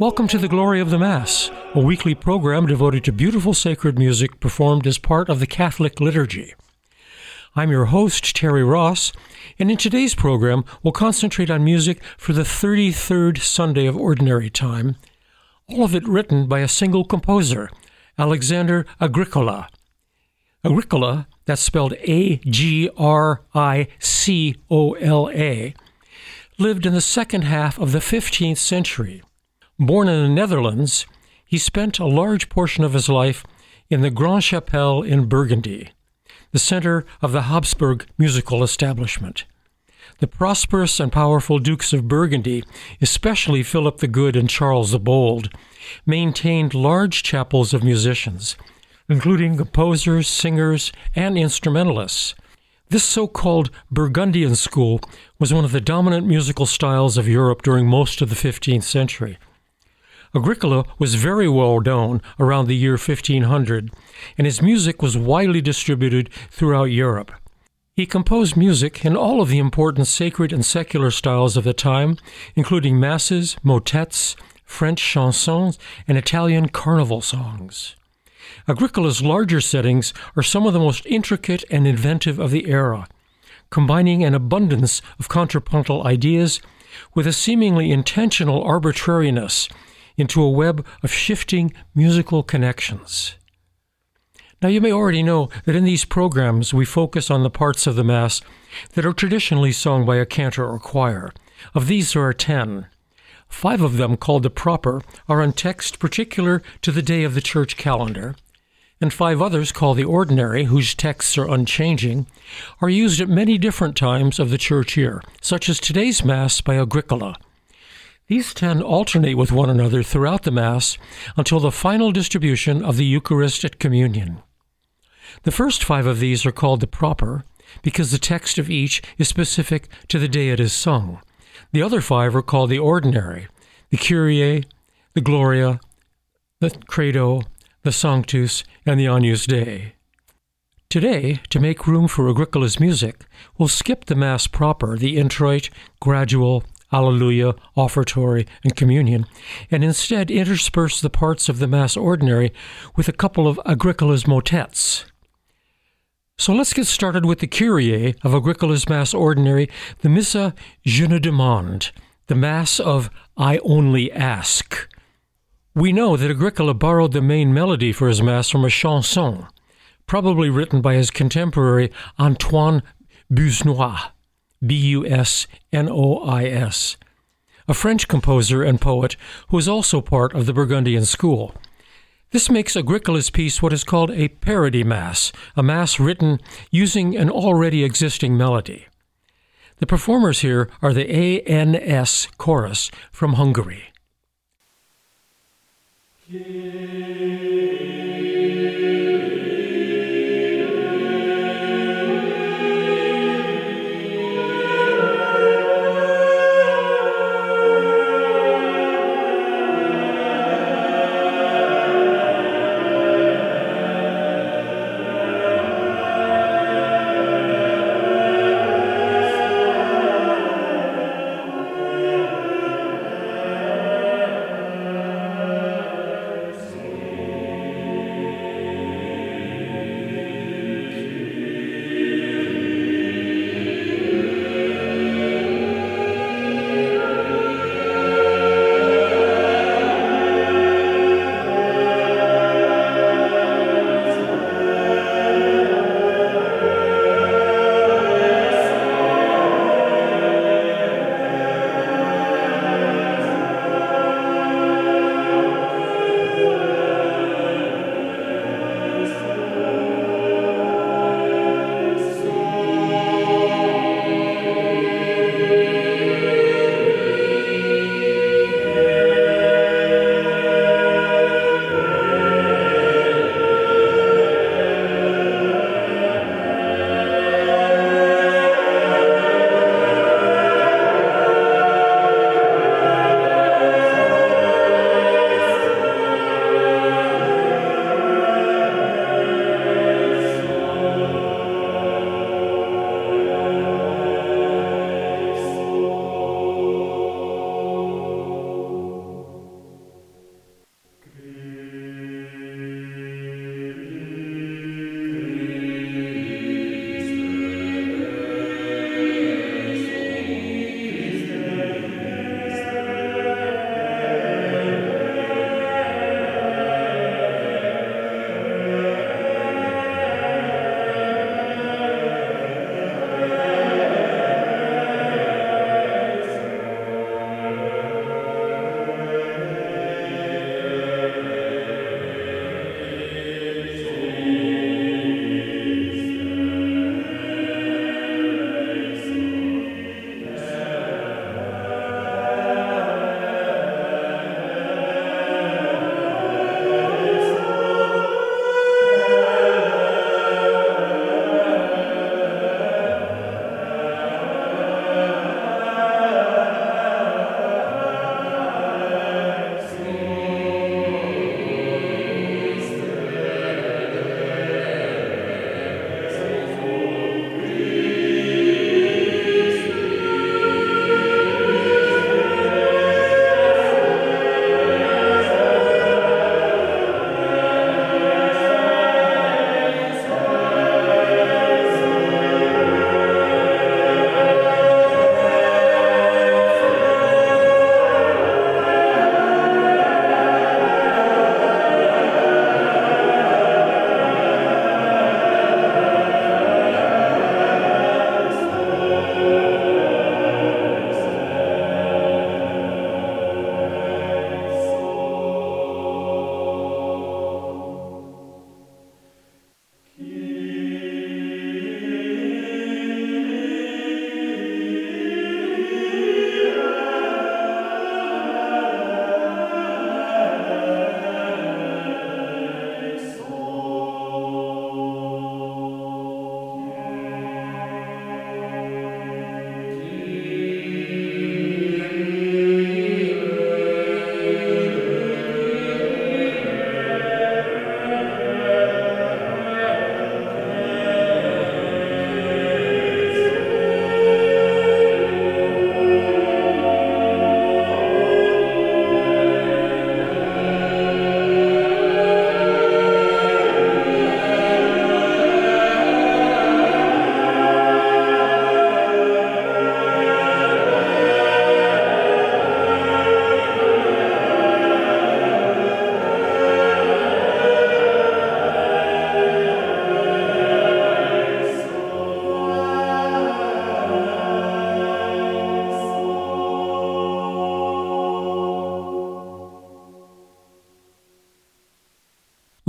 Welcome to the Glory of the Mass, a weekly program devoted to beautiful sacred music performed as part of the Catholic liturgy. I'm your host, Terry Ross, and in today's program, we'll concentrate on music for the 33rd Sunday of Ordinary Time, all of it written by a single composer, Alexander Agricola. Agricola, that's spelled A G R I C O L A, lived in the second half of the 15th century. Born in the Netherlands, he spent a large portion of his life in the Grand Chapelle in Burgundy, the center of the Habsburg musical establishment. The prosperous and powerful dukes of Burgundy, especially Philip the Good and Charles the Bold, maintained large chapels of musicians, including composers, singers, and instrumentalists. This so called Burgundian school was one of the dominant musical styles of Europe during most of the 15th century. Agricola was very well known around the year 1500, and his music was widely distributed throughout Europe. He composed music in all of the important sacred and secular styles of the time, including masses, motets, French chansons, and Italian carnival songs. Agricola's larger settings are some of the most intricate and inventive of the era, combining an abundance of contrapuntal ideas with a seemingly intentional arbitrariness into a web of shifting musical connections. Now, you may already know that in these programs we focus on the parts of the Mass that are traditionally sung by a cantor or choir. Of these, there are ten. Five of them, called the proper, are on text particular to the day of the church calendar, and five others, called the ordinary, whose texts are unchanging, are used at many different times of the church year, such as today's Mass by Agricola. These ten alternate with one another throughout the Mass until the final distribution of the Eucharist at Communion. The first five of these are called the proper because the text of each is specific to the day it is sung. The other five are called the ordinary the Kyrie, the Gloria, the Credo, the Sanctus, and the Agnus Dei. Today, to make room for Agricola's music, we'll skip the Mass proper, the introit, gradual, Alleluia, Offertory, and Communion, and instead intersperse the parts of the Mass Ordinary with a couple of Agricola's motets. So let's get started with the Kyrie of Agricola's Mass Ordinary, the Missa Je ne demande, the Mass of I only ask. We know that Agricola borrowed the main melody for his Mass from a chanson, probably written by his contemporary Antoine Busnois. B U S N O I S, a French composer and poet who is also part of the Burgundian school. This makes Agricola's piece what is called a parody mass, a mass written using an already existing melody. The performers here are the ANS Chorus from Hungary.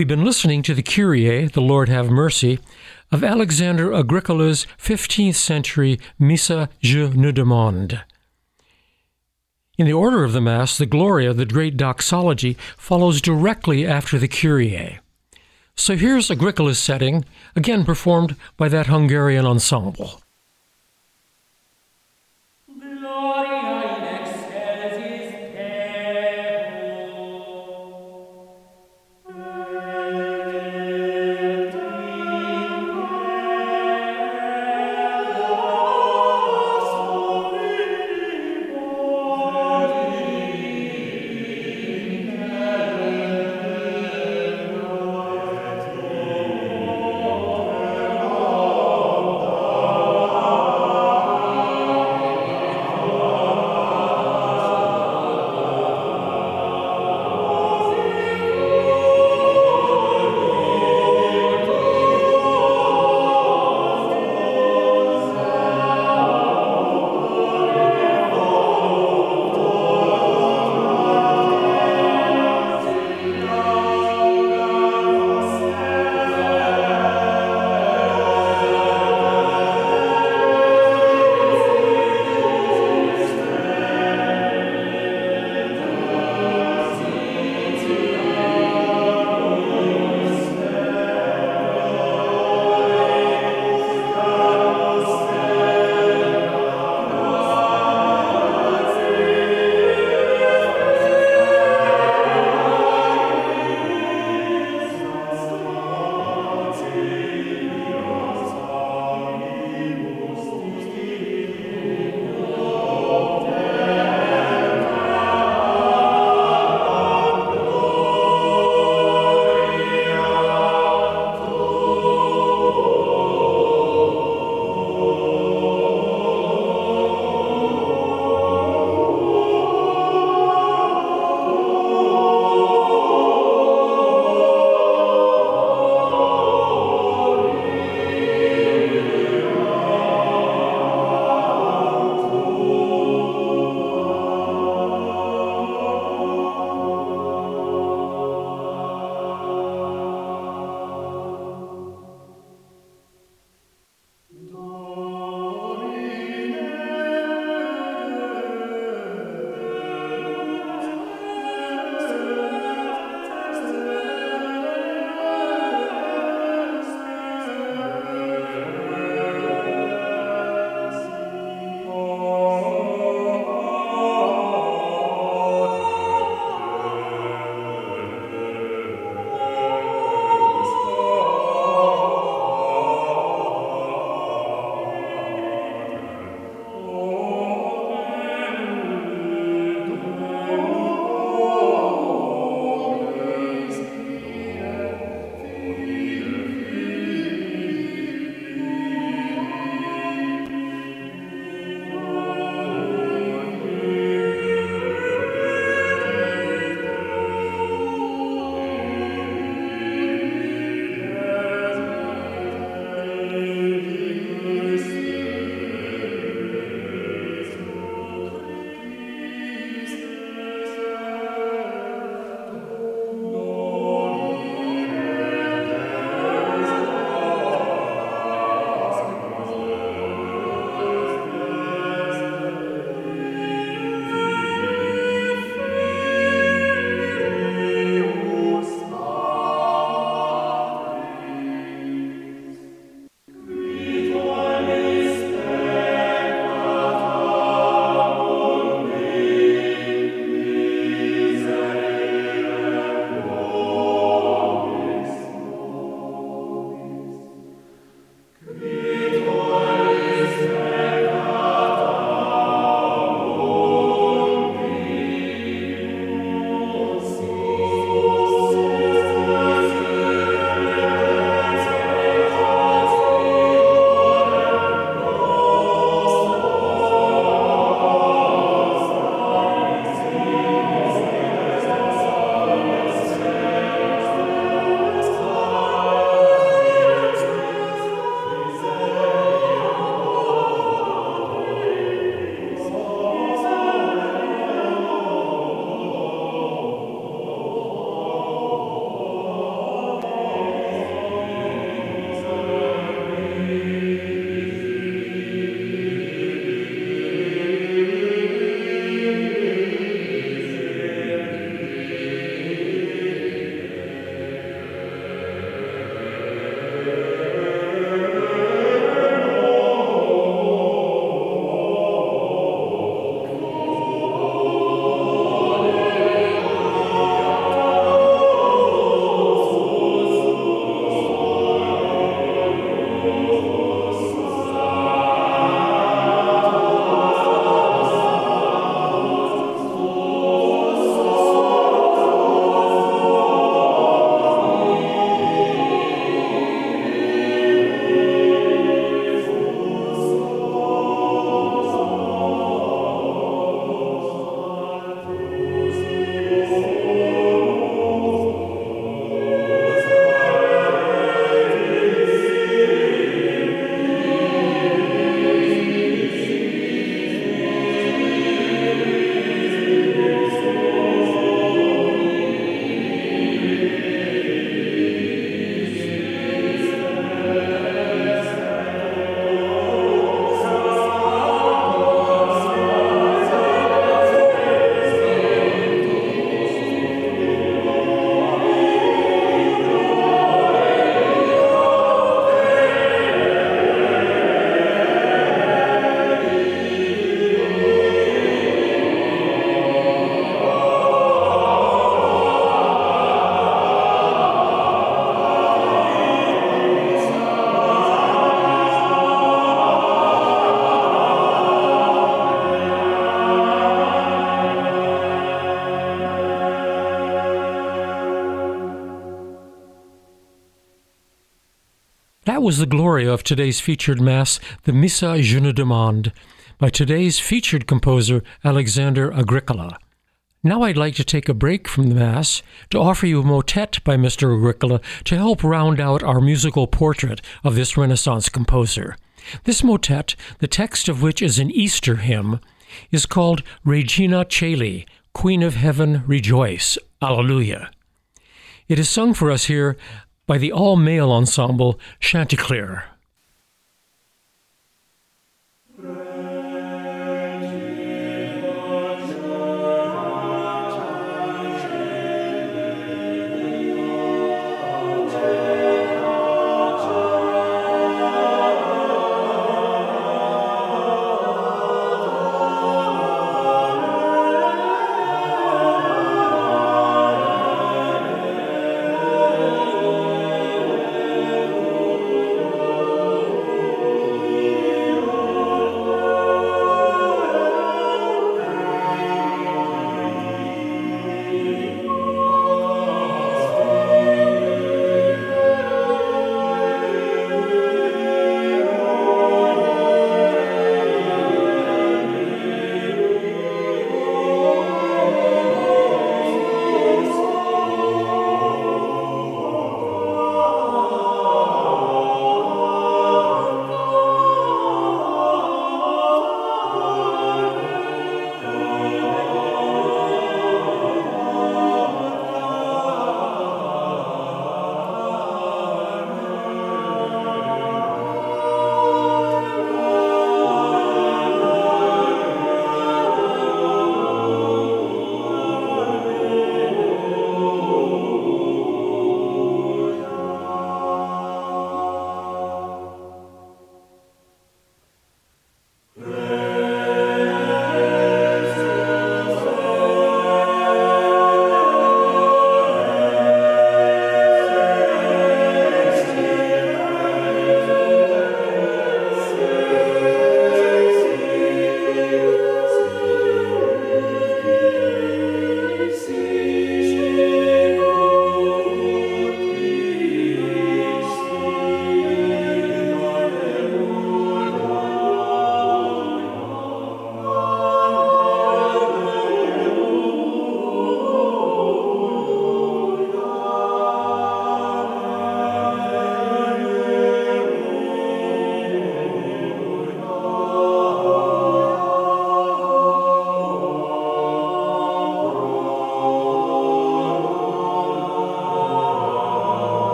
We've been listening to the Kyrie, the Lord have mercy, of Alexander Agricola's 15th century Missa Je ne demande. In the order of the Mass, the Gloria, the great doxology, follows directly after the Kyrie. So here's Agricola's setting, again performed by that Hungarian ensemble. Was the glory of today's featured Mass, the Missa Je ne demande, by today's featured composer, Alexander Agricola. Now I'd like to take a break from the Mass to offer you a motet by Mr. Agricola to help round out our musical portrait of this Renaissance composer. This motet, the text of which is an Easter hymn, is called Regina Caeli, Queen of Heaven, Rejoice, Alleluia. It is sung for us here by the all male ensemble Chanticleer.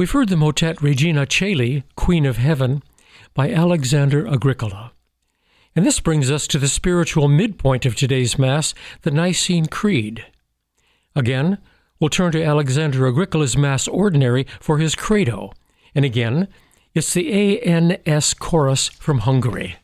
We've heard the motet Regina Caeli, Queen of Heaven, by Alexander Agricola. And this brings us to the spiritual midpoint of today's Mass, the Nicene Creed. Again, we'll turn to Alexander Agricola's Mass Ordinary for his Credo. And again, it's the ANS chorus from Hungary.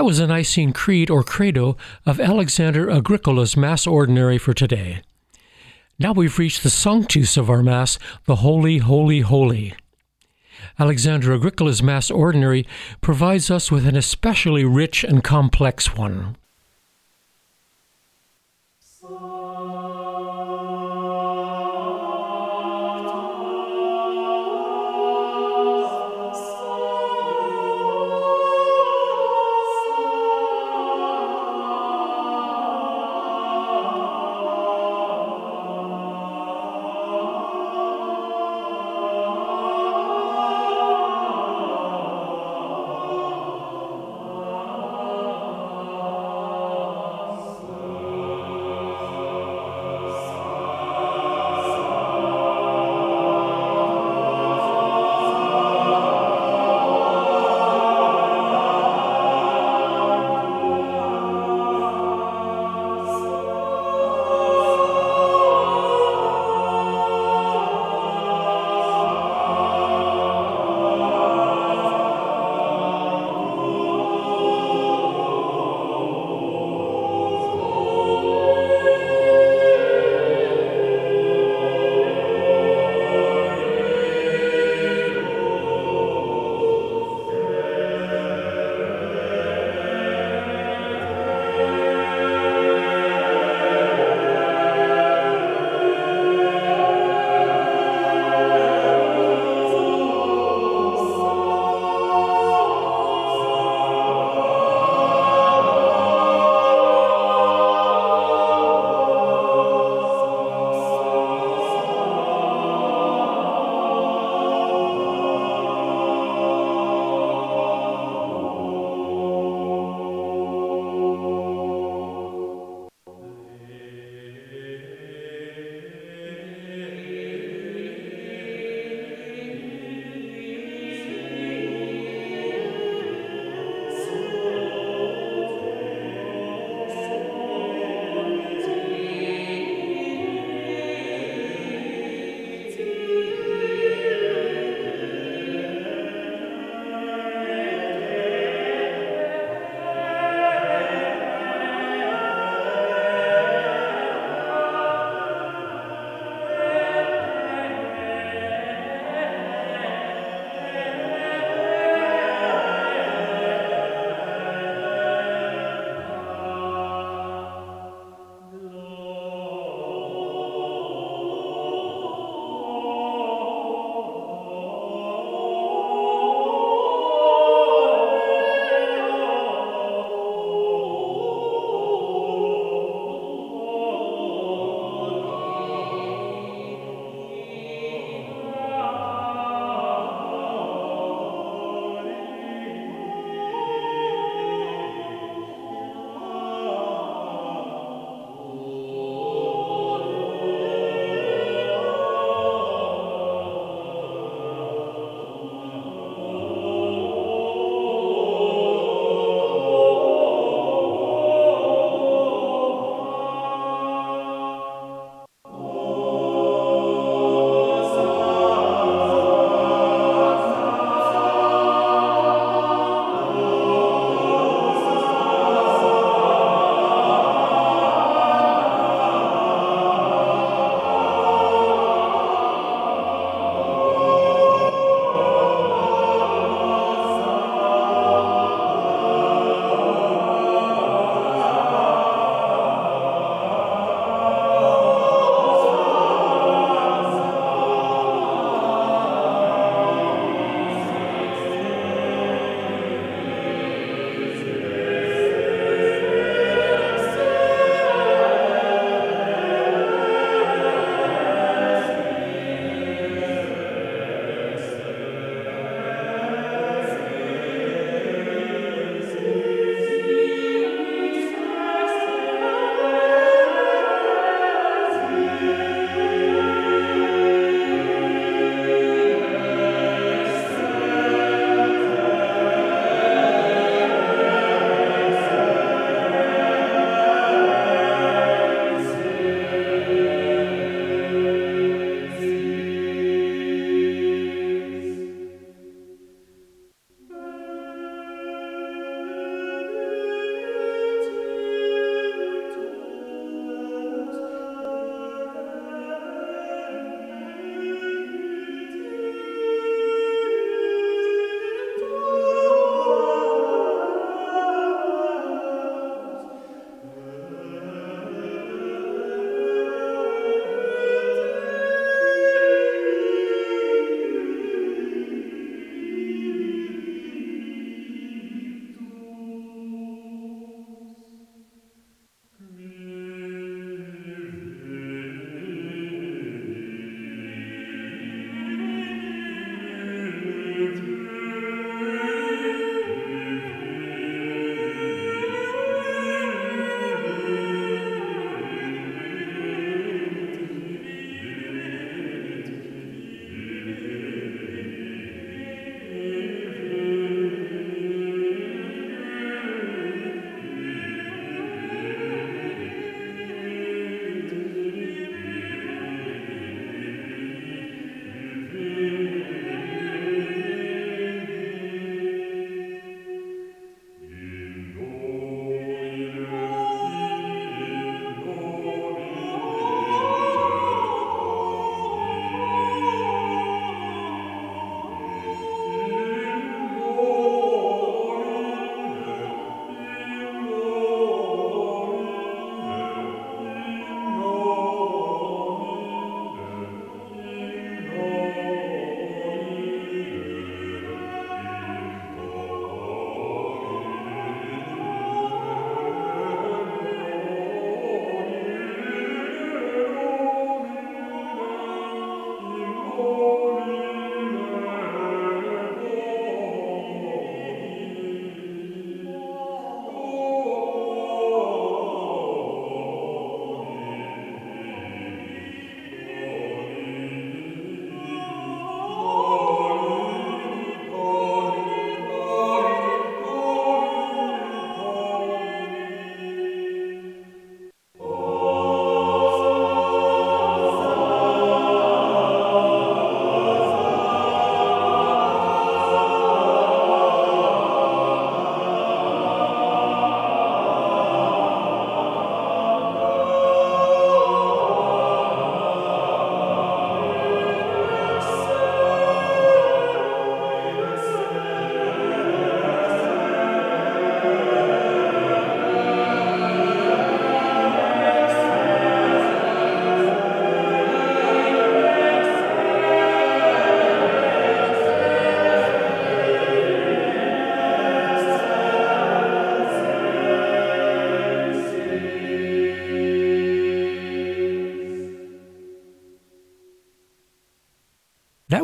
That was the Nicene Creed or Credo of Alexander Agricola's Mass Ordinary for today. Now we've reached the Sanctus of our Mass, the Holy, Holy, Holy. Alexander Agricola's Mass Ordinary provides us with an especially rich and complex one.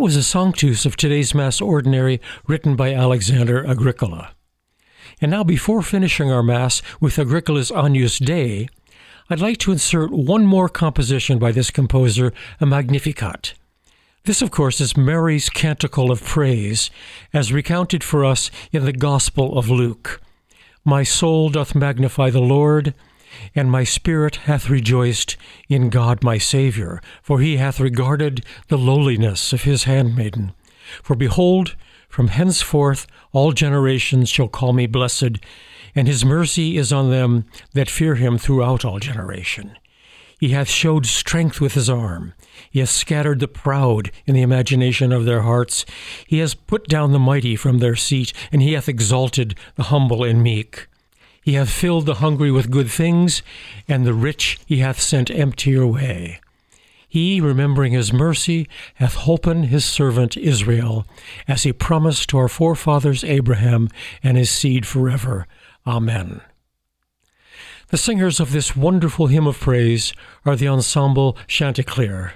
Was a Sanctus of today's Mass Ordinary written by Alexander Agricola. And now, before finishing our Mass with Agricola's Agnus Dei, I'd like to insert one more composition by this composer, a Magnificat. This, of course, is Mary's Canticle of Praise, as recounted for us in the Gospel of Luke. My soul doth magnify the Lord, and my spirit hath rejoiced in God my Saviour, for he hath regarded the lowliness of his handmaiden. For behold, from henceforth all generations shall call me blessed, and his mercy is on them that fear him throughout all generation. He hath showed strength with his arm. He hath scattered the proud in the imagination of their hearts. He has put down the mighty from their seat, and he hath exalted the humble and meek. He hath filled the hungry with good things, and the rich he hath sent empty away. He, remembering his mercy, hath holpen his servant Israel, as he promised to our forefathers Abraham and his seed forever. Amen. The singers of this wonderful hymn of praise are the ensemble Chanticleer.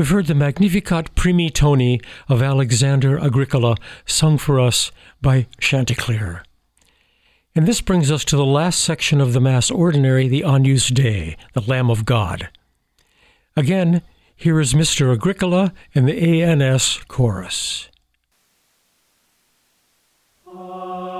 We've heard the Magnificat Primi Toni of Alexander Agricola sung for us by Chanticleer. And this brings us to the last section of the Mass Ordinary, the Agnus Dei, the Lamb of God. Again, here is Mr. Agricola and the ANS chorus. That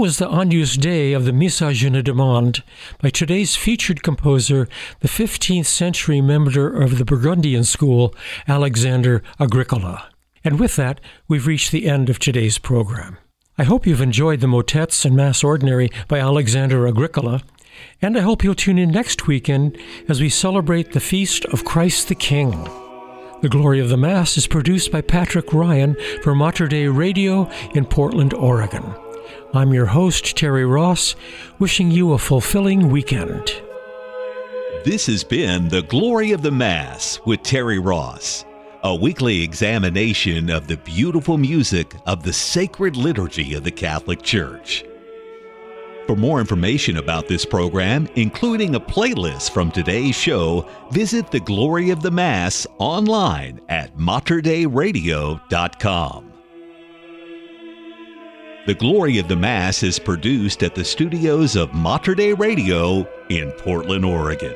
was the Agnus Dei of the Missa Je ne demande by today's featured composer, the 15th century member of the Burgundian school, Alexander Agricola. And with that, we've reached the end of today's program. I hope you've enjoyed the motets and Mass Ordinary by Alexander Agricola, and I hope you'll tune in next weekend as we celebrate the feast of Christ the King. The Glory of the Mass is produced by Patrick Ryan for Mater Dei Radio in Portland, Oregon. I'm your host, Terry Ross, wishing you a fulfilling weekend. This has been The Glory of the Mass with Terry Ross, a weekly examination of the beautiful music of the sacred liturgy of the Catholic Church. For more information about this program, including a playlist from today's show, visit the Glory of the Mass online at materdeiradio.com. The Glory of the Mass is produced at the studios of Mater Dei Radio in Portland, Oregon.